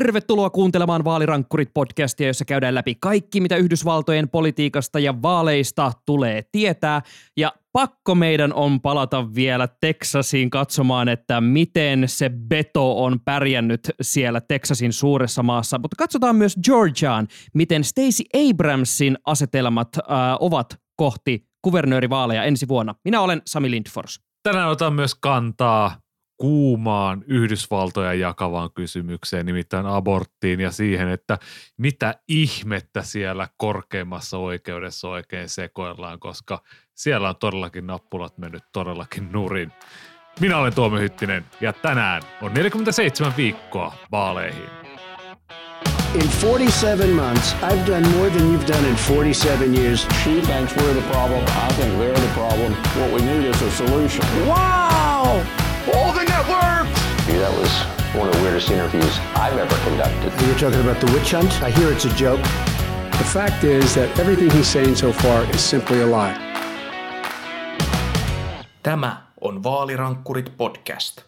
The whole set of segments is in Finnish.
Tervetuloa kuuntelemaan Vaalirankkurit-podcastia, jossa käydään läpi kaikki, mitä Yhdysvaltojen politiikasta ja vaaleista tulee tietää. Ja pakko meidän on palata vielä Teksasiin katsomaan, että miten se Beto on pärjännyt siellä Teksasin suuressa maassa. Mutta katsotaan myös Georgiaan, miten Stacey Abramsin asetelmat äh, ovat kohti kuvernöörivaaleja ensi vuonna. Minä olen Sami Lindfors. Tänään otan myös kantaa kuumaan Yhdysvaltoja jakavaan kysymykseen, nimittäin aborttiin ja siihen, että mitä ihmettä siellä korkeimmassa oikeudessa oikein sekoillaan, koska siellä on todellakin nappulat mennyt todellakin nurin. Minä olen Tuomo Hyttinen ja tänään on 47 viikkoa vaaleihin. In 47 months, I've done more than you've done in 47 years. She thinks we're the problem. I think they're the problem. What we need is a solution. Wow! All the networks! That was one of the weirdest interviews I've ever conducted. You're talking about the witch hunt? I hear it's a joke. The fact is that everything he's saying so far is simply a lie. Tämä on Vaalirankkurit podcast.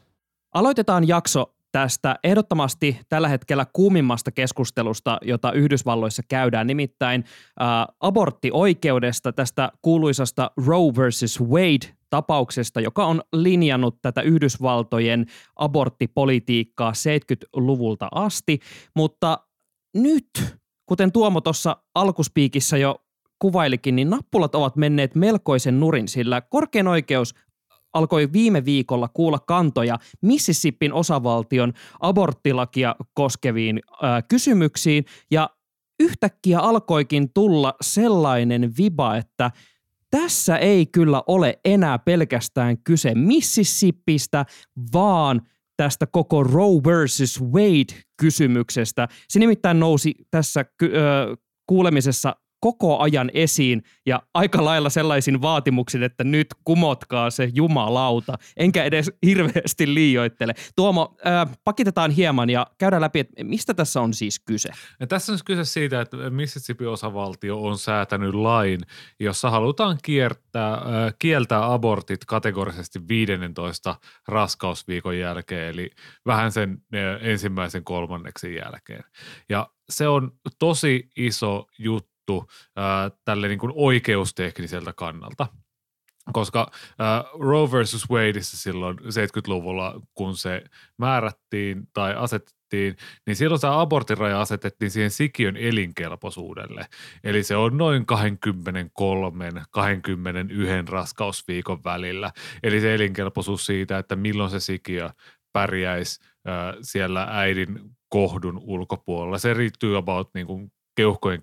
Aloitetaan jakso tästä ehdottomasti tällä hetkellä kuumimmasta keskustelusta, jota Yhdysvalloissa käydään, nimittäin äh, aborttioikeudesta, tästä kuuluisasta Roe versus Wade tapauksesta, joka on linjannut tätä Yhdysvaltojen aborttipolitiikkaa 70-luvulta asti, mutta nyt, kuten Tuomo tuossa alkuspiikissä jo kuvailikin, niin nappulat ovat menneet melkoisen nurin, sillä korkein oikeus alkoi viime viikolla kuulla kantoja Mississippin osavaltion aborttilakia koskeviin äh, kysymyksiin. Ja yhtäkkiä alkoikin tulla sellainen viba, että tässä ei kyllä ole enää pelkästään kyse Mississippistä, vaan tästä koko Roe versus Wade-kysymyksestä. Se nimittäin nousi tässä ky- ö, kuulemisessa koko ajan esiin ja aika lailla sellaisin vaatimuksin, että nyt kumotkaa se jumalauta. Enkä edes hirveästi liioittele. Tuomo, äh, pakitetaan hieman ja käydään läpi, että mistä tässä on siis kyse? Ja tässä on siis kyse siitä, että Mississippi osavaltio on säätänyt lain, jossa halutaan kiertää, äh, kieltää abortit kategorisesti 15 raskausviikon jälkeen, eli vähän sen ensimmäisen kolmanneksen jälkeen. Ja se on tosi iso juttu juttu ää, tälle niin kuin oikeustekniseltä kannalta. Koska ää, Roe versus Wadeissa silloin 70-luvulla, kun se määrättiin tai asetettiin, niin silloin se aborttiraja asetettiin siihen sikiön elinkelpoisuudelle. Eli se on noin 23-21 raskausviikon välillä. Eli se elinkelpoisuus siitä, että milloin se sikiö pärjäisi siellä äidin kohdun ulkopuolella. Se riittyy about niin kuin keuhkojen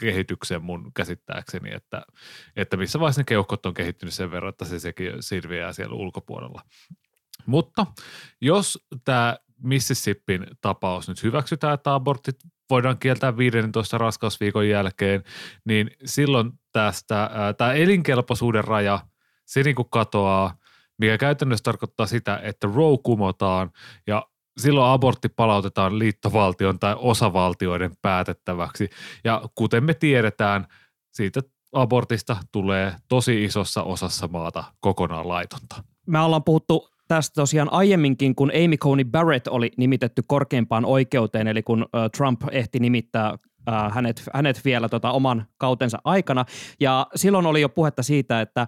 kehitykseen mun käsittääkseni, että, että missä vaiheessa ne keuhkot on kehittynyt sen verran, että se sekin sirviää siellä ulkopuolella. Mutta jos tämä Mississippin tapaus nyt hyväksytään, että abortit voidaan kieltää 15 raskausviikon jälkeen, niin silloin tästä tämä elinkelpoisuuden raja, se niin kuin katoaa, mikä käytännössä tarkoittaa sitä, että Roe kumotaan ja silloin abortti palautetaan liittovaltion tai osavaltioiden päätettäväksi. Ja kuten me tiedetään, siitä abortista tulee tosi isossa osassa maata kokonaan laitonta. Me ollaan puhuttu tästä tosiaan aiemminkin, kun Amy Coney Barrett oli nimitetty korkeimpaan oikeuteen, eli kun Trump ehti nimittää hänet, hänet vielä tota oman kautensa aikana. Ja silloin oli jo puhetta siitä, että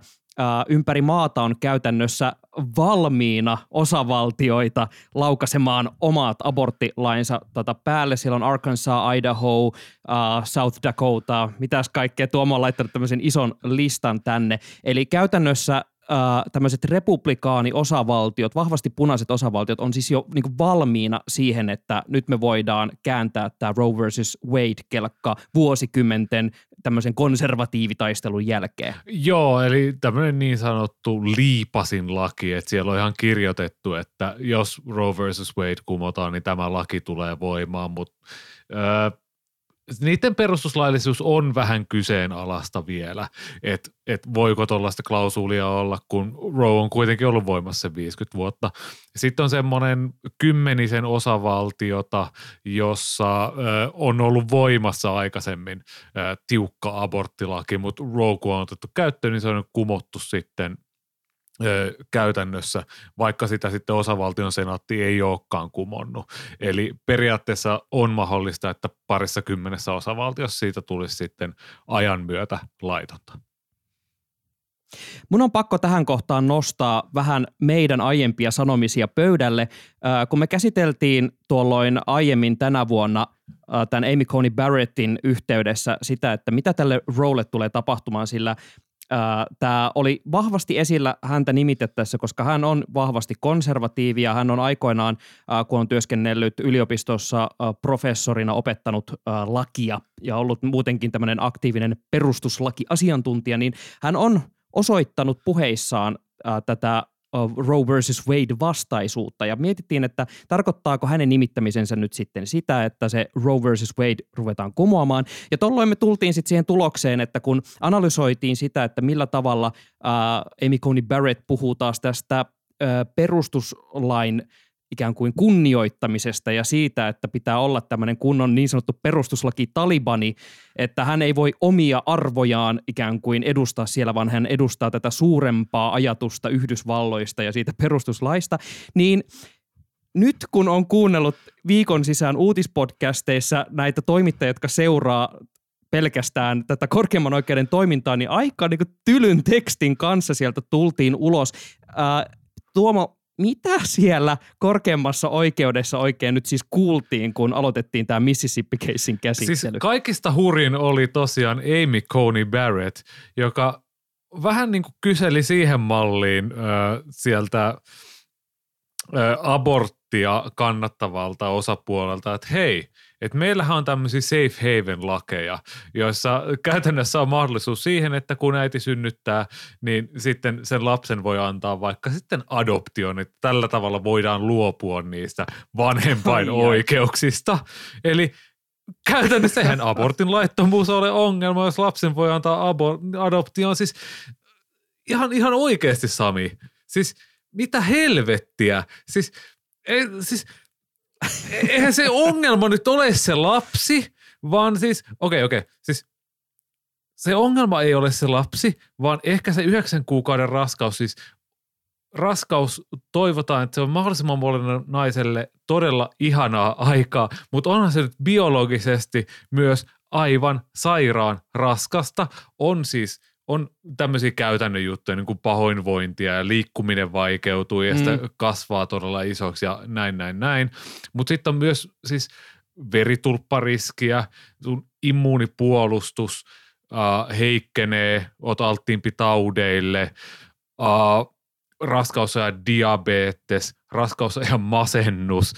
ympäri maata on käytännössä valmiina osavaltioita laukasemaan omat aborttilainsa tota päälle. Siellä on Arkansas, Idaho, uh, South Dakota, mitäs kaikkea. Tuomo on laittanut tämmöisen ison listan tänne. Eli käytännössä äh, tämmöiset republikaani-osavaltiot, vahvasti punaiset osavaltiot on siis jo niin kuin valmiina siihen, että nyt me voidaan kääntää tämä Roe versus Wade-kelkka vuosikymmenten tämmöisen konservatiivitaistelun jälkeen. Joo, eli tämmöinen niin sanottu liipasin laki, että siellä on ihan kirjoitettu, että jos Roe versus Wade kumotaan, niin tämä laki tulee voimaan, mutta öö, niiden perustuslaillisuus on vähän kyseenalaista vielä, että et voiko tuollaista klausuulia olla, kun Roe on kuitenkin ollut voimassa 50 vuotta. Sitten on semmoinen kymmenisen osavaltiota, jossa ö, on ollut voimassa aikaisemmin ö, tiukka aborttilaki, mutta Roe kun on otettu käyttöön, niin se on kumottu sitten ö, käytännössä, vaikka sitä sitten osavaltion senaatti ei olekaan kumonnut. Eli periaatteessa on mahdollista, että parissa kymmenessä osavaltiossa siitä tulisi sitten ajan myötä laitonta. Mun on pakko tähän kohtaan nostaa vähän meidän aiempia sanomisia pöydälle. Kun me käsiteltiin tuolloin aiemmin tänä vuonna tämän Amy Coney Barrettin yhteydessä sitä, että mitä tälle rolle tulee tapahtumaan, sillä Tämä oli vahvasti esillä häntä nimitettäessä, koska hän on vahvasti konservatiivi ja hän on aikoinaan, kun on työskennellyt yliopistossa professorina, opettanut lakia ja ollut muutenkin tämmöinen aktiivinen perustuslakiasiantuntija, niin hän on osoittanut puheissaan tätä Roe versus Wade vastaisuutta ja mietittiin, että tarkoittaako hänen nimittämisensä nyt sitten sitä, että se Roe versus Wade ruvetaan kumoamaan. Ja tolloin me tultiin sitten siihen tulokseen, että kun analysoitiin sitä, että millä tavalla ää, Amy Coney Barrett puhuu taas tästä ää, perustuslain ikään kuin kunnioittamisesta ja siitä, että pitää olla tämmöinen kunnon niin sanottu perustuslaki talibani, että hän ei voi omia arvojaan ikään kuin edustaa siellä, vaan hän edustaa tätä suurempaa ajatusta Yhdysvalloista ja siitä perustuslaista, niin nyt kun on kuunnellut viikon sisään uutispodcasteissa näitä toimittajia, jotka seuraa pelkästään tätä korkeimman oikeuden toimintaa, niin aika niin tylyn tekstin kanssa sieltä tultiin ulos. Ää, Tuomo, mitä siellä korkeammassa oikeudessa oikein nyt siis kuultiin, kun aloitettiin tämä Mississippi-keissin käsittely? Siis kaikista hurin oli tosiaan Amy Coney Barrett, joka vähän niin kuin kyseli siihen malliin äh, sieltä äh, aborttia kannattavalta osapuolelta, että hei – että meillähän on tämmöisiä safe haven lakeja, joissa käytännössä on mahdollisuus siihen, että kun äiti synnyttää, niin sitten sen lapsen voi antaa vaikka sitten adoption, että tällä tavalla voidaan luopua niistä vanhempain oikeuksista. Eli käytännössä eihän abortin laittomuus ole ongelma, jos lapsen voi antaa abo- adoptioon. Siis ihan, ihan oikeasti Sami. Siis mitä helvettiä? Siis, ei, siis eihän se ongelma nyt ole se lapsi, vaan siis, okei, okay, okei, okay, siis se ongelma ei ole se lapsi, vaan ehkä se yhdeksän kuukauden raskaus, siis raskaus toivotaan, että se on mahdollisimman monelle naiselle todella ihanaa aikaa, mutta onhan se nyt biologisesti myös aivan sairaan raskasta. On siis on tämmöisiä käytännön juttuja, niin kuin pahoinvointia ja liikkuminen vaikeutuu ja mm. sitä kasvaa todella isoksi ja näin, näin, näin. Mutta sitten on myös siis veritulppariskiä, sun immuunipuolustus äh, heikkenee, oot alttiimpi taudeille, äh, raskausajan diabetes, raskausajan masennus.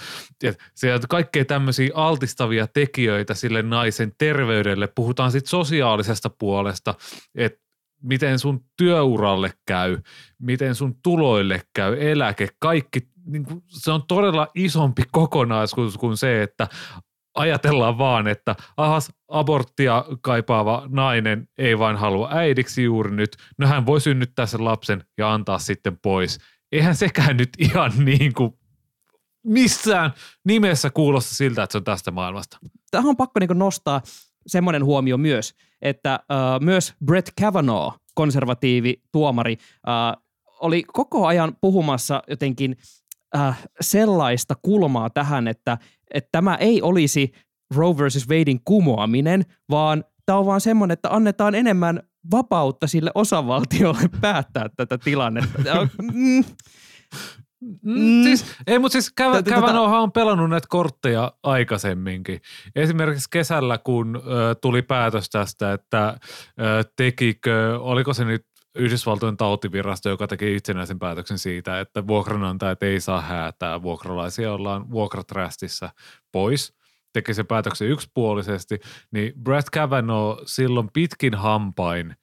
Sieltä kaikkea tämmöisiä altistavia tekijöitä sille naisen terveydelle. Puhutaan sitten sosiaalisesta puolesta, että miten sun työuralle käy, miten sun tuloille käy, eläke, kaikki, niin kuin, se on todella isompi kokonaisuus kuin se, että ajatellaan vaan, että ahas, aborttia kaipaava nainen ei vain halua äidiksi juuri nyt, no hän voi synnyttää sen lapsen ja antaa sitten pois. Eihän sekään nyt ihan niin kuin missään nimessä kuulosta siltä, että se on tästä maailmasta. Tähän on pakko niin nostaa semmoinen huomio myös, että uh, myös Brett Kavanaugh, konservatiivi tuomari, uh, oli koko ajan puhumassa jotenkin uh, sellaista kulmaa tähän, että, että tämä ei olisi Roe versus Wadein kumoaminen, vaan tämä on vaan semmoinen, että annetaan enemmän vapautta sille osavaltiolle päättää tätä tilannetta. Mm. Mm. Siis, ei, mutta siis Kävä, Kävänauha on pelannut näitä kortteja aikaisemminkin. Esimerkiksi kesällä, kun ö, tuli päätös tästä, että ö, tekikö, oliko se nyt Yhdysvaltojen tautivirasto, joka teki itsenäisen päätöksen siitä, että vuokranantajat ei saa häätää vuokralaisia, ollaan vuokraträstissä pois teki se päätöksen yksipuolisesti, niin Brad Kavanaugh silloin pitkin hampain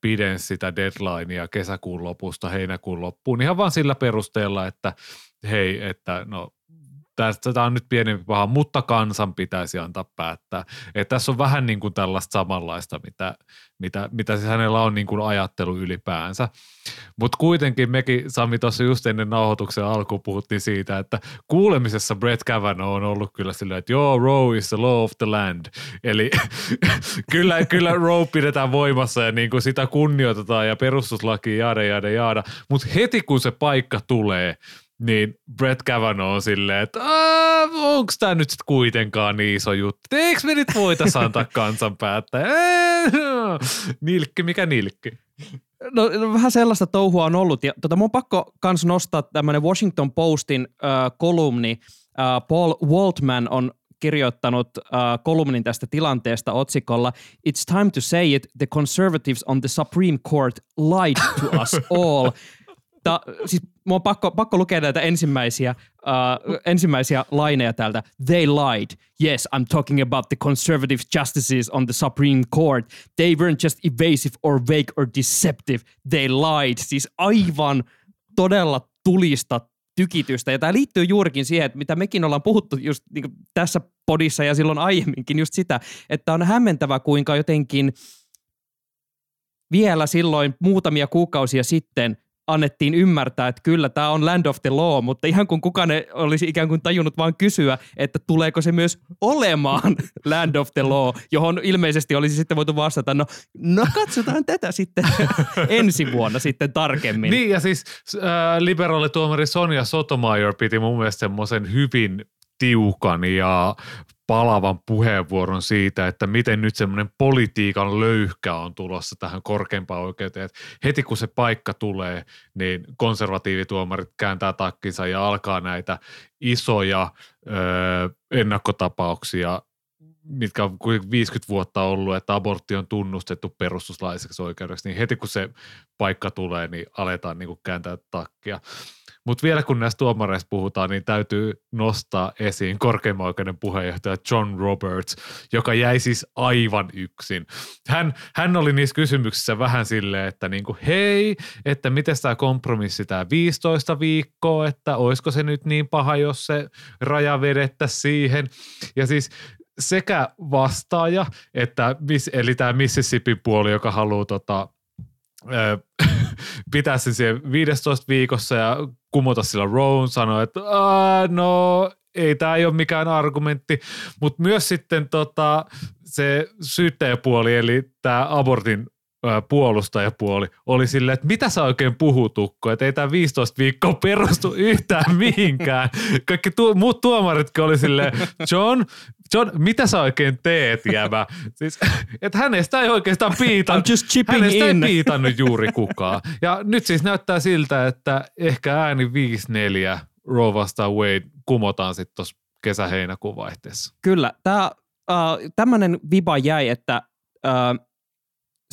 pidensi sitä deadlinea kesäkuun lopusta heinäkuun loppuun ihan vaan sillä perusteella, että hei, että no tämä on nyt pienempi paha, mutta kansan pitäisi antaa päättää. Et tässä on vähän niin kuin tällaista samanlaista, mitä, mitä, mitä siis hänellä on niin kuin ajattelu ylipäänsä. Mutta kuitenkin mekin, Sami, tuossa just ennen nauhoituksen alkuun puhuttiin siitä, että kuulemisessa Brett Kavanaugh on ollut kyllä silleen, että joo, Roe is the law of the land. Eli kyllä, kyllä Roe pidetään voimassa ja niin kuin sitä kunnioitetaan ja perustuslaki jaada, jaada, jaada. Mutta heti kun se paikka tulee, niin Brett Kavanaugh on silleen, että onko tämä nyt sitten kuitenkaan niin iso juttu? Eikö me nyt voitaisi antaa kansan päättää? Nilkki, mikä nilkki? No, no vähän sellaista touhua on ollut. Ja tota, mun on pakko kans nostaa tämmöinen Washington Postin äh, kolumni. Äh, Paul Waltman on kirjoittanut äh, kolumnin tästä tilanteesta otsikolla It's time to say it, the conservatives on the Supreme Court lied to us all. Ta, siis mun on pakko, pakko lukea näitä ensimmäisiä, uh, ensimmäisiä laineja täältä. They lied. Yes, I'm talking about the conservative justices on the Supreme Court. They weren't just evasive or vague or deceptive. They lied. Siis aivan todella tulista tykitystä. Ja tämä liittyy juurikin siihen, että mitä mekin ollaan puhuttu just niin tässä podissa ja silloin aiemminkin just sitä, että on hämmentävä kuinka jotenkin vielä silloin muutamia kuukausia sitten – annettiin ymmärtää, että kyllä tämä on land of the law, mutta ihan kun kukaan olisi ikään kuin tajunnut vaan kysyä, että tuleeko se myös olemaan land of the law, johon ilmeisesti olisi sitten voitu vastata, no, no katsotaan tätä sitten ensi vuonna sitten tarkemmin. Niin ja siis äh, liberaalituomari Sonja Sotomayor piti mun mielestä semmoisen hyvin tiukan ja palavan puheenvuoron siitä, että miten nyt semmoinen politiikan löyhkä on tulossa tähän korkeimpaan oikeuteen. Että heti kun se paikka tulee, niin konservatiivituomarit kääntää takkinsa ja alkaa näitä isoja ö, ennakkotapauksia mitkä on 50 vuotta ollut, että abortti on tunnustettu perustuslaiseksi oikeudeksi, niin heti kun se paikka tulee, niin aletaan niin kuin kääntää takkia. Mutta vielä kun näistä tuomareista puhutaan, niin täytyy nostaa esiin korkeimman oikeuden puheenjohtaja John Roberts, joka jäi siis aivan yksin. Hän, hän oli niissä kysymyksissä vähän silleen, että niinku, hei, että miten tämä kompromissi tämä 15 viikkoa, että olisiko se nyt niin paha, jos se raja vedettä siihen. Ja siis sekä vastaaja, että eli tämä Mississippi puoli, joka haluaa tota, pitää sen siihen 15 viikossa ja kumota sillä Rowan sanoi, että no ei tämä ei ole mikään argumentti, mutta myös sitten tota, se syyttäjäpuoli eli tämä abortin puolustajapuoli oli silleen, että mitä sä oikein puhut Tukko, että ei tämä 15 viikkoa perustu yhtään mihinkään. Kaikki tu- muut tuomaritkin oli silleen, John, John, mitä sä oikein teet, jäbä? Siis, että hänestä ei oikeastaan piitannut, hänestä in. ei piitannut juuri kukaan. Ja nyt siis näyttää siltä, että ehkä ääni 5-4 Roe vastaan Wade kumotaan sitten tuossa kesä-heinäkuun vaihteessa. Kyllä. Tämä, äh, tämmöinen viba jäi, että äh,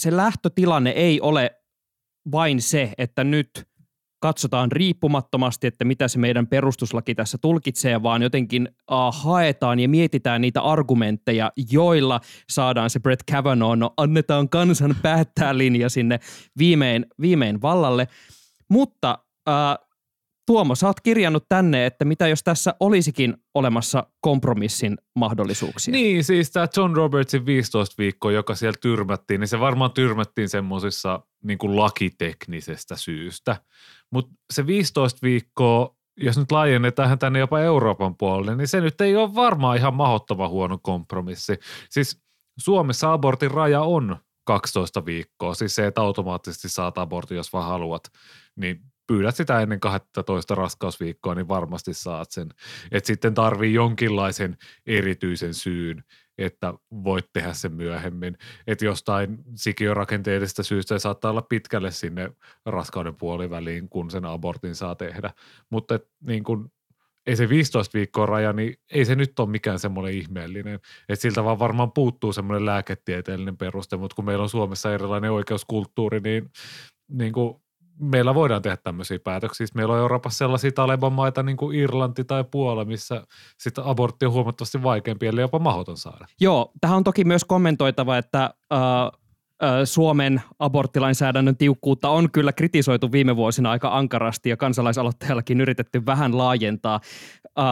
se lähtötilanne ei ole vain se, että nyt katsotaan riippumattomasti, että mitä se meidän perustuslaki tässä tulkitsee, vaan jotenkin uh, haetaan ja mietitään niitä argumentteja, joilla saadaan se Brett Kavanaugh, no annetaan kansan päättää linja sinne viimein, viimein vallalle. Mutta uh, Tuomo, sä oot kirjannut tänne, että mitä jos tässä olisikin olemassa kompromissin mahdollisuuksia. Niin, siis tämä John Robertsin 15 viikkoa, joka siellä tyrmättiin, niin se varmaan tyrmättiin semmoisissa niin lakiteknisestä syystä. Mutta se 15 viikkoa, jos nyt laajennetaan tänne jopa Euroopan puolelle, niin se nyt ei ole varmaan ihan mahottava huono kompromissi. Siis Suomessa abortin raja on 12 viikkoa, siis se, että automaattisesti saat abortin, jos vaan haluat, niin pyydät sitä ennen 12 raskausviikkoa, niin varmasti saat sen. Et sitten tarvii jonkinlaisen erityisen syyn, että voit tehdä sen myöhemmin. Että jostain sikiorakenteellisesta syystä saattaa olla pitkälle sinne raskauden puoliväliin, kun sen abortin saa tehdä. Mutta niin kun, ei se 15 viikkoa raja, niin ei se nyt ole mikään semmoinen ihmeellinen. Että siltä vaan varmaan puuttuu semmoinen lääketieteellinen peruste, mutta kun meillä on Suomessa erilainen oikeuskulttuuri, niin, niin kuin meillä voidaan tehdä tämmöisiä päätöksiä. Meillä on Euroopassa sellaisia Taleban maita niin kuin Irlanti tai Puola, missä sitä abortti on huomattavasti vaikeampi, eli jopa mahdoton saada. Joo, tähän on toki myös kommentoitava, että äh, Suomen aborttilainsäädännön tiukkuutta on kyllä kritisoitu viime vuosina aika ankarasti ja kansalaisaloitteellakin yritetty vähän laajentaa,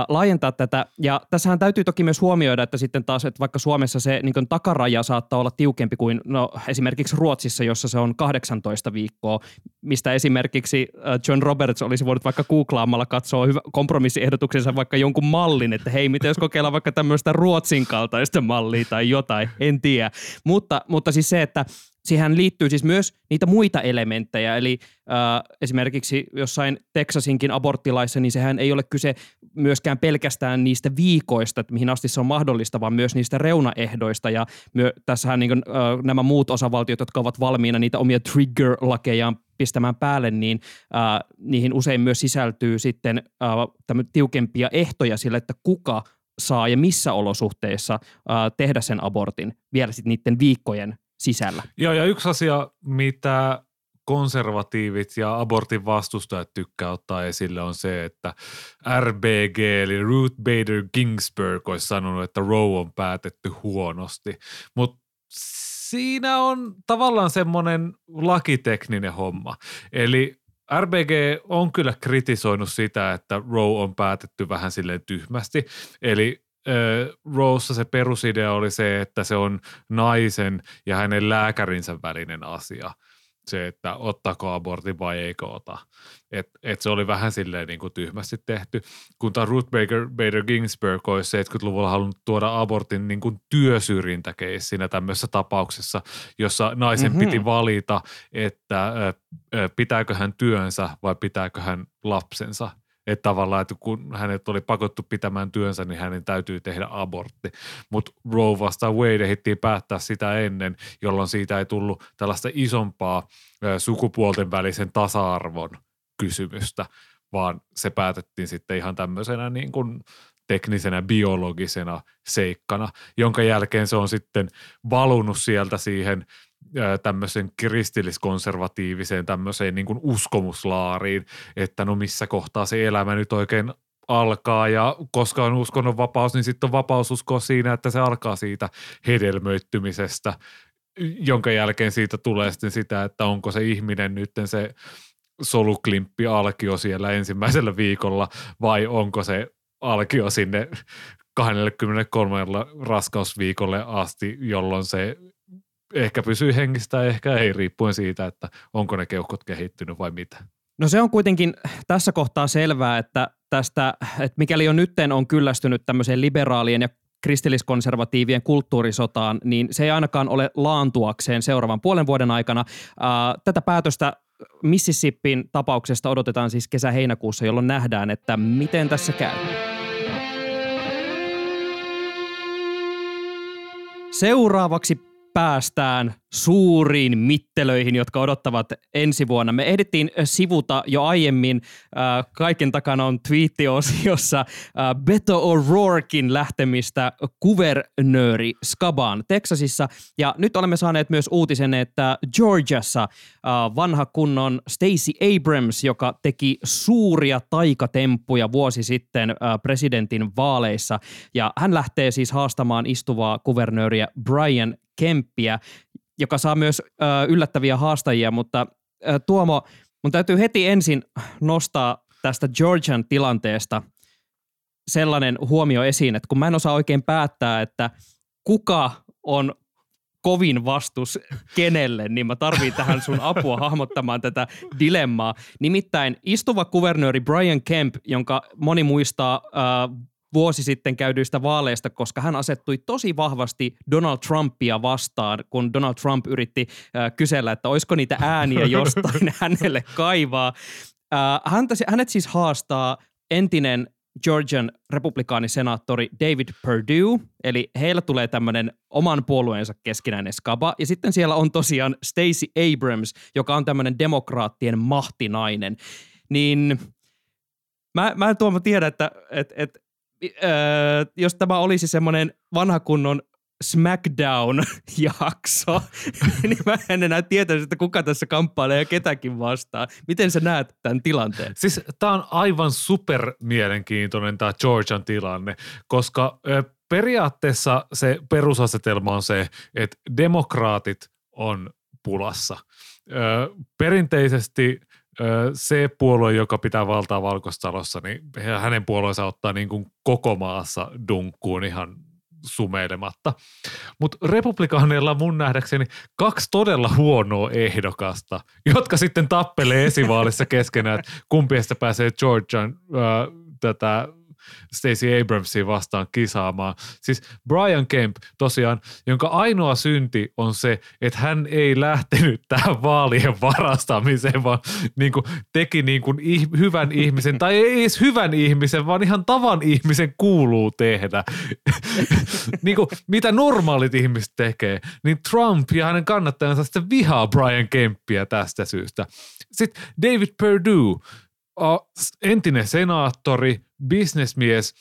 laajentaa tätä. Ja tässähän täytyy toki myös huomioida, että sitten taas, että vaikka Suomessa se niin takaraja saattaa olla tiukempi kuin no, esimerkiksi Ruotsissa, jossa se on 18 viikkoa, mistä esimerkiksi John Roberts olisi voinut vaikka googlaamalla katsoa hyvä, kompromissiehdotuksensa vaikka jonkun mallin, että hei, miten jos kokeillaan vaikka tämmöistä Ruotsin kaltaista mallia tai jotain, en tiedä. Mutta, mutta siis se, että siihen liittyy siis myös niitä muita elementtejä, eli äh, esimerkiksi jossain Texasinkin aborttilaissa, niin sehän ei ole kyse myöskään pelkästään niistä viikoista, että mihin asti se on mahdollista, vaan myös niistä reunaehdoista, ja myö, tässähän niin kuin, äh, nämä muut osavaltiot, jotka ovat valmiina niitä omia trigger-lakejaan pistämään päälle, niin äh, niihin usein myös sisältyy sitten äh, tiukempia ehtoja sille, että kuka saa ja missä olosuhteissa äh, tehdä sen abortin vielä sitten niiden viikkojen sisällä. Joo, ja yksi asia, mitä konservatiivit ja abortin vastustajat tykkää ottaa esille on se, että RBG eli Ruth Bader Ginsburg olisi sanonut, että Roe on päätetty huonosti. Mutta siinä on tavallaan semmoinen lakitekninen homma. Eli RBG on kyllä kritisoinut sitä, että Roe on päätetty vähän silleen tyhmästi. Eli Rose se perusidea oli se, että se on naisen ja hänen lääkärinsä välinen asia. Se, että ottaako abortin vai eikö ota. Et, et se oli vähän silleen niin kuin tyhmästi tehty. Kun tämä Ruth Baker, Bader Ginsburg olisi 70-luvulla halunnut tuoda abortin niin kuin työsyrjintäkeissinä tämmöisessä tapauksessa, jossa naisen mm-hmm. piti valita, että pitääkö hän työnsä vai pitääkö hän lapsensa – että tavallaan, että kun hänet oli pakottu pitämään työnsä, niin hänen täytyy tehdä abortti. Mutta Roe vastaan Wade ehdittiin päättää sitä ennen, jolloin siitä ei tullut tällaista isompaa sukupuolten välisen tasa-arvon kysymystä, vaan se päätettiin sitten ihan tämmöisenä niin kuin teknisenä biologisena seikkana, jonka jälkeen se on sitten valunut sieltä siihen – tämmöisen kristilliskonservatiiviseen tämmöiseen niin kuin uskomuslaariin, että no missä kohtaa se elämä nyt oikein alkaa ja koska on uskonnon vapaus, niin sitten on vapaus uskoa siinä, että se alkaa siitä hedelmöittymisestä, jonka jälkeen siitä tulee sitten sitä, että onko se ihminen nyt se soluklimppi alkio siellä ensimmäisellä viikolla vai onko se alkio sinne 23 raskausviikolle asti, jolloin se ehkä pysyy hengistä, ehkä ei, riippuen siitä, että onko ne keuhkot kehittynyt vai mitä. No se on kuitenkin tässä kohtaa selvää, että tästä, että mikäli jo nytten on kyllästynyt tämmöiseen liberaalien ja kristilliskonservatiivien kulttuurisotaan, niin se ei ainakaan ole laantuakseen seuraavan puolen vuoden aikana. Tätä päätöstä Mississippin tapauksesta odotetaan siis kesä-heinäkuussa, jolloin nähdään, että miten tässä käy. Seuraavaksi päästään suuriin mittelöihin, jotka odottavat ensi vuonna. Me ehdittiin sivuta jo aiemmin, äh, kaiken takana on twiittiosiossa äh, Beto O'Rourkin lähtemistä kuvernööri Skabaan Texasissa. Ja nyt olemme saaneet myös uutisen, että Georgiassa äh, vanha kunnon Stacey Abrams, joka teki suuria taikatemppuja vuosi sitten äh, presidentin vaaleissa, ja hän lähtee siis haastamaan istuvaa kuvernööriä Brian Kemppiä, joka saa myös ö, yllättäviä haastajia, mutta ö, Tuomo, mun täytyy heti ensin nostaa tästä Georgian tilanteesta sellainen huomio esiin, että kun mä en osaa oikein päättää, että kuka on kovin vastus kenelle, niin mä tarviin tähän sun apua hahmottamaan tätä dilemmaa. Nimittäin istuva kuvernööri Brian Kemp, jonka moni muistaa äh, vuosi sitten käydyistä vaaleista, koska hän asettui tosi vahvasti Donald Trumpia vastaan, kun Donald Trump yritti äh, kysellä, että olisiko niitä ääniä jostain hänelle kaivaa. Äh, häntä, hänet siis haastaa entinen Georgian republikaanisenaattori David Perdue, eli heillä tulee tämmöinen oman puolueensa keskinäinen skaba, ja sitten siellä on tosiaan Stacey Abrams, joka on tämmöinen demokraattien mahtinainen. Niin mä, mä en tuomo tiedä, että et, et, jos tämä olisi semmoinen vanha kunnon SmackDown-jakso, niin mä en enää tietäisi, että kuka tässä kamppailee ja ketäkin vastaa. Miten sä näet tämän tilanteen? Siis tämä on aivan super mielenkiintoinen tämä Georgian tilanne, koska periaatteessa se perusasetelma on se, että demokraatit on pulassa. Perinteisesti se puolue, joka pitää valtaa valkostalossa, niin hänen puolueensa ottaa niin kuin koko maassa dunkkuun ihan sumeilematta. Mutta republikaaneilla on mun nähdäkseni kaksi todella huonoa ehdokasta, jotka sitten tappelee esivaalissa keskenään, että kumpi pääsee Georgian äh, tätä Stacey Abramsia vastaan kisaamaan. Siis Brian Kemp tosiaan, jonka ainoa synti on se, että hän ei lähtenyt tähän vaalien varastamiseen, vaan niin kuin teki niin kuin hyvän ihmisen, tai ei edes hyvän ihmisen, vaan ihan tavan ihmisen kuuluu tehdä. niin kuin, mitä normaalit ihmiset tekee, niin Trump ja hänen kannattajansa sitten vihaa Brian Kemppiä tästä syystä. Sitten David Perdue, entinen senaattori, bisnesmies,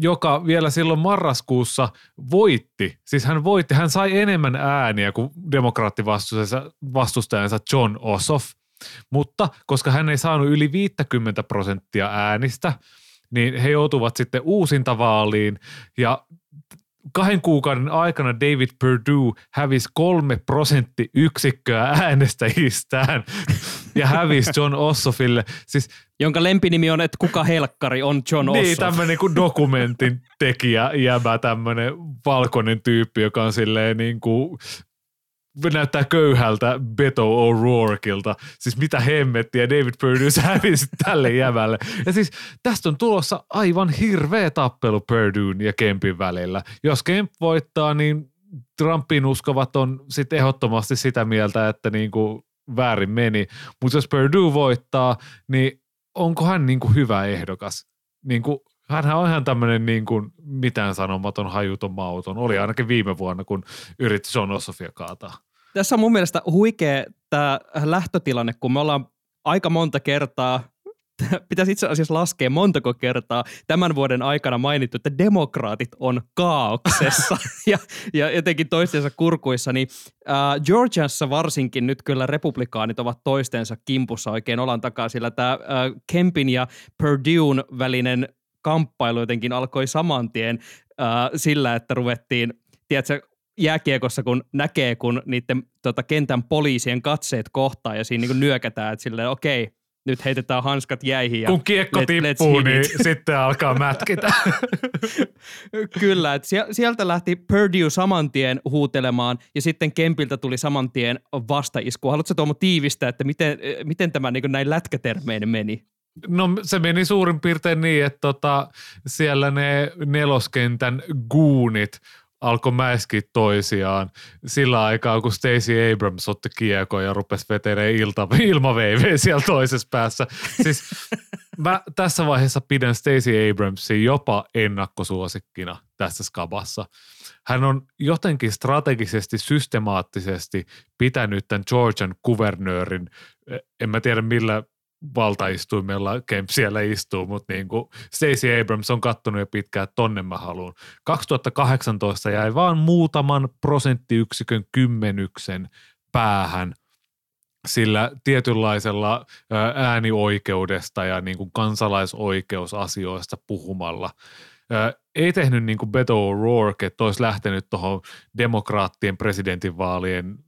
joka vielä silloin marraskuussa voitti, siis hän voitti, hän sai enemmän ääniä kuin demokraattivastustajansa John Ossoff, mutta koska hän ei saanut yli 50 prosenttia äänistä, niin he joutuvat sitten uusintavaaliin ja kahden kuukauden aikana David Perdue hävisi kolme prosenttiyksikköä äänestäjistään ja hävisi John Ossoffille. Siis, Jonka lempinimi on, että kuka helkkari on John niin, Ossoff. Niin, tämmöinen kuin dokumentin tekijä, jäbä, tämmöinen valkoinen tyyppi, joka on silleen niin kuin näyttää köyhältä Beto O'Rourkeilta. Siis mitä hemmettiä David Perdue hävisi tälle jävälle. Ja siis tästä on tulossa aivan hirveä tappelu Perduen ja Kempin välillä. Jos Kemp voittaa, niin Trumpin uskovat on sitten ehdottomasti sitä mieltä, että niin kuin väärin meni. Mutta jos Perdue voittaa, niin onko hän niin kuin hyvä ehdokas? Niin kuin Hänhän on ihan tämmöinen niin kuin mitään sanomaton, hajuton, mauton. Oli ainakin viime vuonna, kun yritti John Ossoffia kaataa. Tässä on mun mielestä huikea tämä lähtötilanne, kun me ollaan aika monta kertaa pitäisi itse asiassa laskea montako kertaa tämän vuoden aikana mainittu, että demokraatit on kaauksessa. Ja, ja jotenkin toistensa kurkuissa, niin äh, Georgiassa varsinkin nyt kyllä republikaanit ovat toistensa kimpussa oikein olan takaa, sillä tämä äh, Kempin ja Perdue'n välinen kamppailu jotenkin alkoi saman tien äh, sillä, että ruvettiin, tiedätkö, jääkiekossa, kun näkee, kun niiden tota, kentän poliisien katseet kohtaa ja siinä niin nyökätään, että silleen okei, okay, nyt heitetään hanskat jäihin. Ja kun kiekko let, tippuu, niin sitten alkaa mätkitä. Kyllä, että sieltä lähti Purdue saman tien huutelemaan ja sitten Kempiltä tuli saman tien vastaisku. Haluatko Tuomo tiivistää, että miten, miten tämä niin näin lätkätermein meni? No se meni suurin piirtein niin, että tota, siellä ne neloskentän guunit alkoi mäiskiä toisiaan sillä aikaa, kun Stacey Abrams otti kiekon ja rupesi vetelee ilta, ilmaveivejä siellä toisessa päässä. Siis mä tässä vaiheessa pidän Stacey Abramsia jopa ennakkosuosikkina tässä skabassa. Hän on jotenkin strategisesti, systemaattisesti pitänyt tämän Georgian kuvernöörin, en mä tiedä millä valtaistuimella Kemp siellä istuu, mutta niin kuin Stacey Abrams on kattonut jo pitkään, että tonne mä haluan. 2018 jäi vaan muutaman prosenttiyksikön kymmenyksen päähän sillä tietynlaisella äänioikeudesta ja niin kuin kansalaisoikeusasioista puhumalla. Ei tehnyt niin kuin Beto O'Rourke, että olisi lähtenyt tuohon demokraattien presidentinvaalien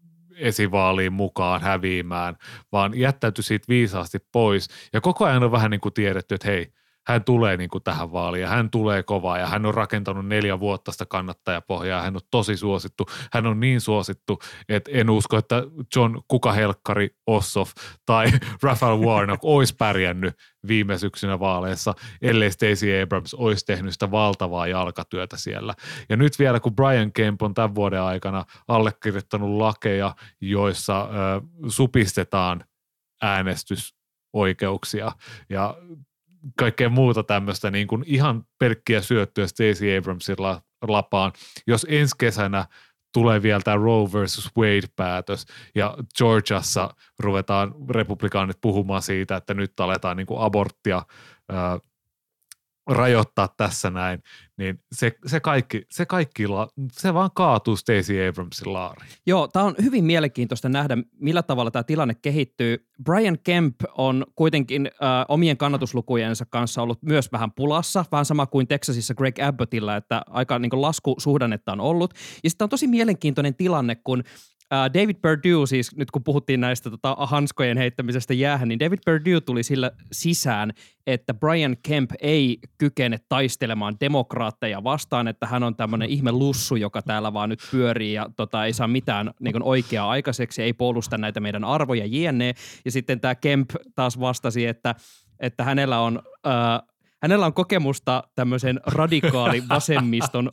esivaaliin mukaan häviämään, vaan jättäytyi siitä viisaasti pois. Ja koko ajan on vähän niin kuin tiedetty, että hei, hän tulee niin kuin tähän vaaliin ja hän tulee kovaa ja hän on rakentanut neljä vuotta sitä kannattajapohjaa. Hän on tosi suosittu. Hän on niin suosittu, että en usko, että John Kukahelkkari Ossoff tai Rafael Warnock olisi pärjännyt viime syksynä vaaleissa, ellei Stacey Abrams olisi tehnyt sitä valtavaa jalkatyötä siellä. Ja nyt vielä, kun Brian Kemp on tämän vuoden aikana allekirjoittanut lakeja, joissa ö, supistetaan äänestysoikeuksia ja kaikkea muuta tämmöistä niin kuin ihan pelkkiä syöttyä Stacey Abramsin lapaan. Jos ensi kesänä tulee vielä tämä Roe versus Wade-päätös ja Georgiassa ruvetaan republikaanit puhumaan siitä, että nyt aletaan niin kuin aborttia rajoittaa tässä näin, niin se, se kaikki, se kaikki, se vaan kaatuu Stacey Abramsin laariin. Joo, tämä on hyvin mielenkiintoista nähdä, millä tavalla tämä tilanne kehittyy. Brian Kemp on kuitenkin äh, omien kannatuslukujensa kanssa ollut myös vähän pulassa, vähän sama kuin Texasissa Greg Abbottilla, että aika niin laskusuhdannetta on ollut. Ja sitten on tosi mielenkiintoinen tilanne, kun David Perdue, siis nyt kun puhuttiin näistä tota, hanskojen heittämisestä jäähän, niin David Perdue tuli sillä sisään, että Brian Kemp ei kykene taistelemaan demokraatteja vastaan, että hän on tämmöinen ihme lussu, joka täällä vaan nyt pyörii ja tota, ei saa mitään niin oikeaa aikaiseksi, ei puolusta näitä meidän arvoja jne. Ja sitten tämä Kemp taas vastasi, että, että hänellä on uh, hänellä on kokemusta tämmöisen radikaali vasemmiston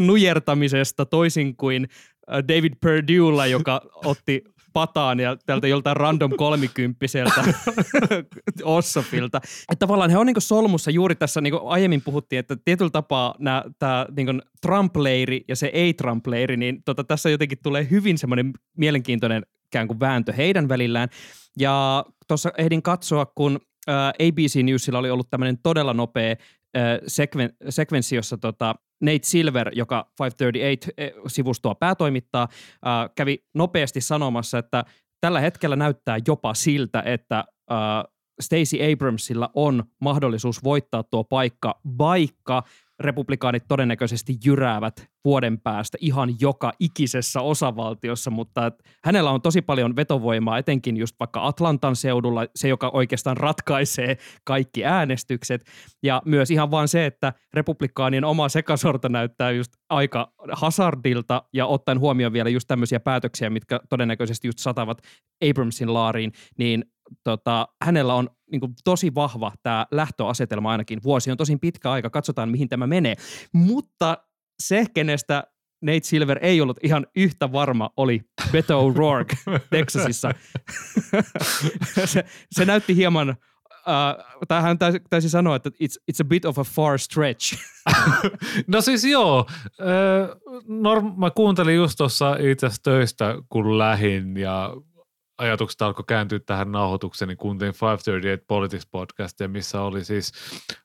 nujertamisesta toisin kuin äh, David Perduella, joka otti pataan ja tältä joltain random kolmikymppiseltä Ossofilta. Että tavallaan he on niin solmussa juuri tässä, niin kuin aiemmin puhuttiin, että tietyllä tapaa tämä niin Trump-leiri ja se ei-Trump-leiri, niin tota, tässä jotenkin tulee hyvin semmoinen mielenkiintoinen ikään kuin vääntö heidän välillään. Ja tuossa ehdin katsoa, kun ABC Newsilla oli ollut tämmöinen todella nopea sekven, sekvenssi, jossa tota Nate Silver, joka 538-sivustoa päätoimittaa, kävi nopeasti sanomassa, että tällä hetkellä näyttää jopa siltä, että Stacey Abramsilla on mahdollisuus voittaa tuo paikka, vaikka republikaanit todennäköisesti jyräävät vuoden päästä ihan joka ikisessä osavaltiossa, mutta hänellä on tosi paljon vetovoimaa, etenkin just vaikka Atlantan seudulla, se joka oikeastaan ratkaisee kaikki äänestykset. Ja myös ihan vaan se, että republikaanien oma sekasorta näyttää just aika hazardilta ja ottaen huomioon vielä just tämmöisiä päätöksiä, mitkä todennäköisesti just satavat Abramsin laariin, niin tota, hänellä on niin kuin, tosi vahva tämä lähtöasetelma ainakin. Vuosi on tosin pitkä aika, katsotaan mihin tämä menee. Mutta se, kenestä Nate Silver ei ollut ihan yhtä varma, oli Beto O'Rourke Texasissa. se, se näytti hieman, uh, tai hän taisi, taisi sanoa, että it's, it's a bit of a far stretch. no siis joo, norm, mä kuuntelin just tuossa itse töistä, kun lähin ja ajatukset alkoi kääntyä tähän nauhoitukseen, niin kuuntelin 538 Politics podcastia, missä oli siis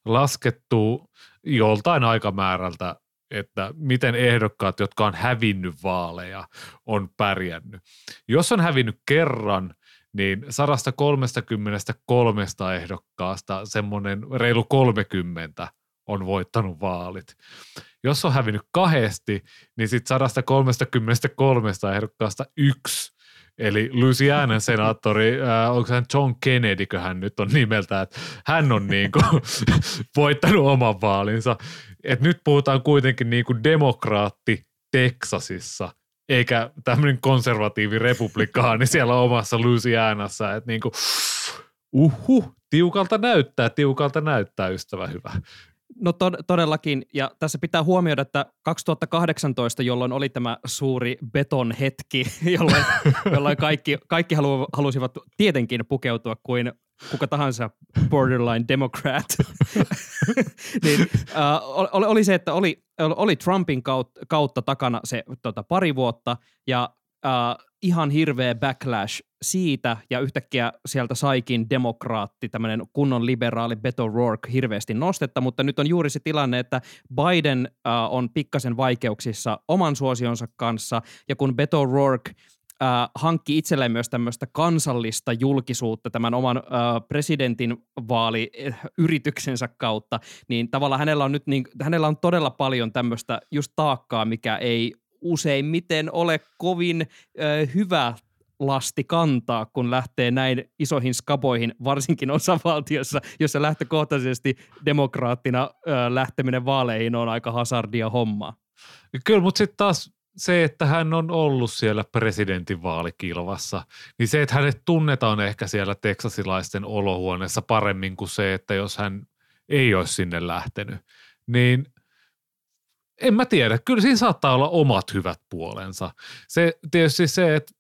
laskettu joltain aikamäärältä, että miten ehdokkaat, jotka on hävinnyt vaaleja, on pärjännyt. Jos on hävinnyt kerran, niin 133 ehdokkaasta semmoinen reilu 30 on voittanut vaalit. Jos on hävinnyt kahdesti, niin sitten 133 ehdokkaasta yksi Eli Louisianan senaattori, äh, onko hän John Kennedy, hän nyt on nimeltä, että hän on niin kuin voittanut oman vaalinsa. Et nyt puhutaan kuitenkin niin kuin demokraatti Teksasissa, eikä tämmöinen konservatiivi republikaani siellä omassa Louisianassa. Että niin kuin, uhu, tiukalta näyttää, tiukalta näyttää, ystävä hyvä. No to- todellakin, ja tässä pitää huomioida, että 2018, jolloin oli tämä suuri beton hetki, jolloin, jolloin kaikki, kaikki halu, halusivat tietenkin pukeutua kuin kuka tahansa borderline democrat, niin uh, oli, oli se, että oli, oli Trumpin kautta, kautta takana se tota, pari vuotta, ja uh, ihan hirveä backlash siitä, ja yhtäkkiä sieltä saikin demokraatti, tämmöinen kunnon liberaali Beto O'Rourke hirveästi nostetta, mutta nyt on juuri se tilanne, että Biden uh, on pikkasen vaikeuksissa oman suosionsa kanssa, ja kun Beto O'Rourke äh, hankki itselleen myös tämmöistä kansallista julkisuutta tämän oman äh, presidentin vaaliyrityksensä kautta, niin tavallaan hänellä on nyt niin, hänellä on todella paljon tämmöistä just taakkaa, mikä ei useimmiten ole kovin äh, hyvä lasti kantaa, kun lähtee näin isoihin skaboihin, varsinkin osavaltiossa, jossa lähtökohtaisesti demokraattina ö, lähteminen vaaleihin on aika hazardia hommaa. Kyllä, mutta sitten taas se, että hän on ollut siellä presidentin vaalikilvassa, niin se, että hänet tunnetaan ehkä siellä teksasilaisten olohuoneessa paremmin kuin se, että jos hän ei olisi sinne lähtenyt, niin en mä tiedä. Kyllä siinä saattaa olla omat hyvät puolensa. Se tietysti se, että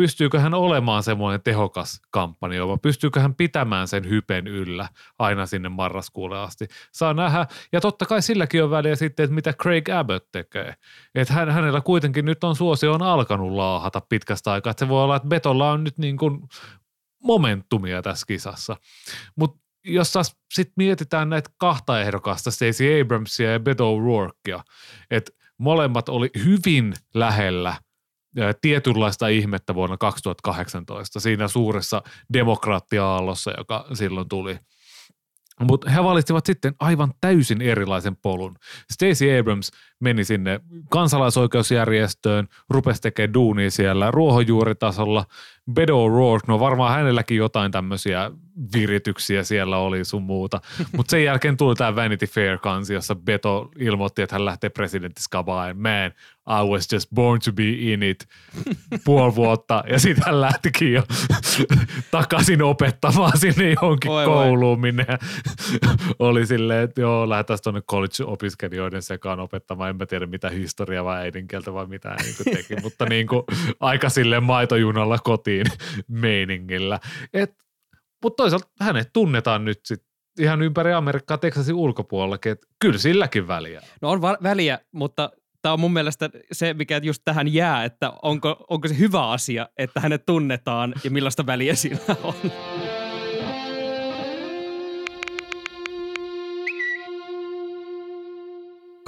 pystyykö hän olemaan semmoinen tehokas kampanja, vai pystyykö hän pitämään sen hypen yllä aina sinne marraskuulle asti. Saa nähdä, ja totta kai silläkin on väliä sitten, että mitä Craig Abbott tekee. Että hän, hänellä kuitenkin nyt on suosio on alkanut laahata pitkästä aikaa, että se voi olla, että Betolla on nyt niin kuin momentumia tässä kisassa. Mutta jos sitten mietitään näitä kahta ehdokasta, Stacey Abramsia ja Beto O'Rourkea, että molemmat oli hyvin lähellä – tietynlaista ihmettä vuonna 2018 siinä suuressa demokraattia-aallossa, joka silloin tuli. Mutta he valitsivat sitten aivan täysin erilaisen polun. Stacey Abrams meni sinne kansalaisoikeusjärjestöön, rupesi tekemään duunia siellä ruohonjuuritasolla. Beto O'Rourke, no varmaan hänelläkin jotain tämmöisiä virityksiä siellä oli sun muuta. Mutta sen jälkeen tuli tämä Vanity Fair kansi, jossa Beto ilmoitti, että hän lähtee presidenttiskabaan. Man, I was just born to be in it. Puoli vuotta. Ja sitten hän lähtikin jo takaisin opettamaan sinne johonkin Oi, kouluun, minne oli silleen, että joo, lähdetään tuonne college-opiskelijoiden sekaan opettamaan. En mä tiedä mitä historiaa vai äidinkieltä vai mitä niin teki, mutta niin kuin aika silleen maitojunalla kotiin meiningillä. Et, mutta toisaalta hänet tunnetaan nyt sit ihan ympäri Amerikkaa Texasin ulkopuolellakin, että kyllä silläkin väliä. No on va- väliä, mutta tämä on mun mielestä se, mikä just tähän jää, että onko, onko se hyvä asia, että hänet tunnetaan ja millaista väliä sillä on.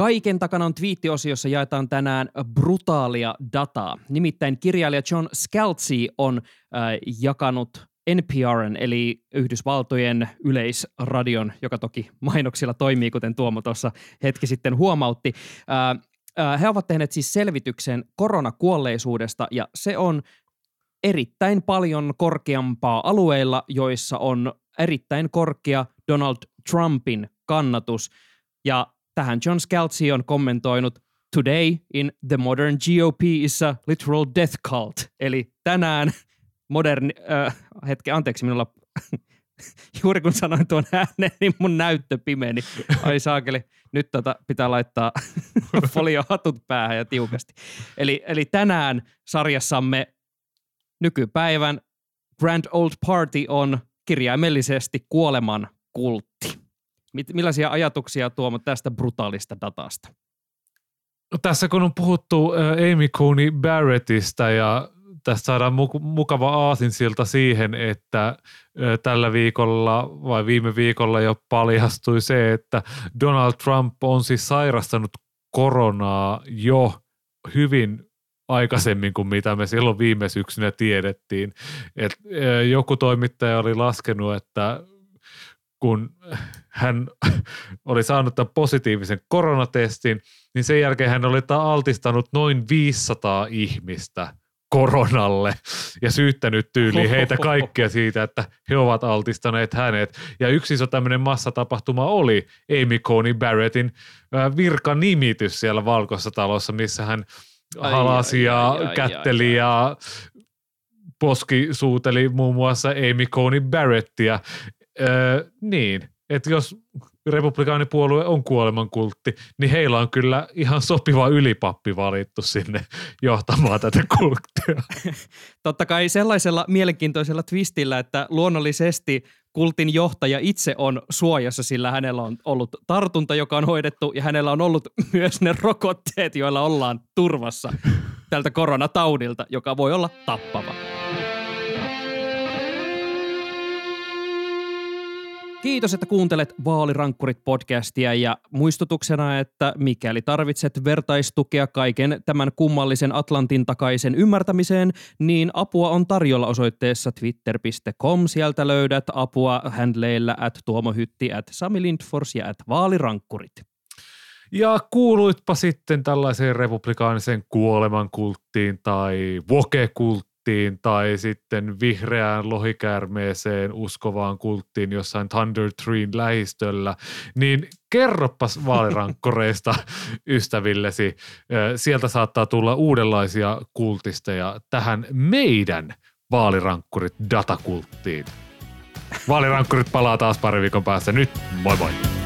Kaiken takana on twiittiosiossa jaetaan tänään brutaalia dataa. Nimittäin kirjailija John Scalzi on äh, jakanut NPRn eli Yhdysvaltojen yleisradion, joka toki mainoksilla toimii, kuten Tuomo tuossa hetki sitten huomautti. Äh, äh, he ovat tehneet siis selvityksen koronakuolleisuudesta ja se on erittäin paljon korkeampaa alueilla, joissa on erittäin korkea Donald Trumpin kannatus. Ja tähän John Scalzi on kommentoinut Today in the modern GOP is a literal death cult. Eli tänään moderni, äh, hetki, anteeksi minulla, juuri kun sanoin tuon äänen, niin mun näyttö pimeni. Ai saakeli, nyt tota pitää laittaa foliohatut päähän ja tiukasti. Eli, eli tänään sarjassamme nykypäivän Grand Old Party on kirjaimellisesti kuoleman kultti. Millaisia ajatuksia Tuomo tästä brutaalista datasta? No tässä kun on puhuttu Amy Coney Barrettista ja tästä saadaan mukava aasinsilta siihen, että tällä viikolla vai viime viikolla jo paljastui se, että Donald Trump on siis sairastanut koronaa jo hyvin aikaisemmin kuin mitä me silloin viime syksynä tiedettiin. Et joku toimittaja oli laskenut, että kun hän oli saanut tämän positiivisen koronatestin, niin sen jälkeen hän oli altistanut noin 500 ihmistä koronalle ja syyttänyt tyyliin heitä kaikkia siitä, että he ovat altistaneet hänet. Ja yksi iso tämmöinen massatapahtuma oli Amy Coney Barrettin virkanimitys siellä Valkoisessa talossa, missä hän halasi ja ai, ai, kätteli ai, ja poskisuuteli muun muassa Amy Coney Barrettia. Öö, niin, että jos republikaanipuolue on kuolemankultti, niin heillä on kyllä ihan sopiva ylipappi valittu sinne johtamaan tätä kulttia. Totta kai sellaisella mielenkiintoisella twistillä, että luonnollisesti kultin johtaja itse on suojassa, sillä hänellä on ollut tartunta, joka on hoidettu, ja hänellä on ollut myös ne rokotteet, joilla ollaan turvassa tältä koronataudilta, joka voi olla tappava. Kiitos, että kuuntelet Vaalirankkurit-podcastia ja muistutuksena, että mikäli tarvitset vertaistukea kaiken tämän kummallisen Atlantin takaisen ymmärtämiseen, niin apua on tarjolla osoitteessa twitter.com. Sieltä löydät apua handleillä at tuomohytti, at Sami Lindfors ja at vaalirankkurit. Ja kuuluitpa sitten tällaiseen republikaaniseen kuolemankulttiin tai woke-kulttiin, kulttiin tai sitten vihreään lohikäärmeeseen uskovaan kulttiin jossain Thunder Treen lähistöllä, niin kerroppas vaalirankkoreista ystävillesi. Sieltä saattaa tulla uudenlaisia kultisteja tähän meidän vaalirankkurit datakulttiin. Vaalirankkurit palaa taas pari viikon päästä. Nyt moi moi!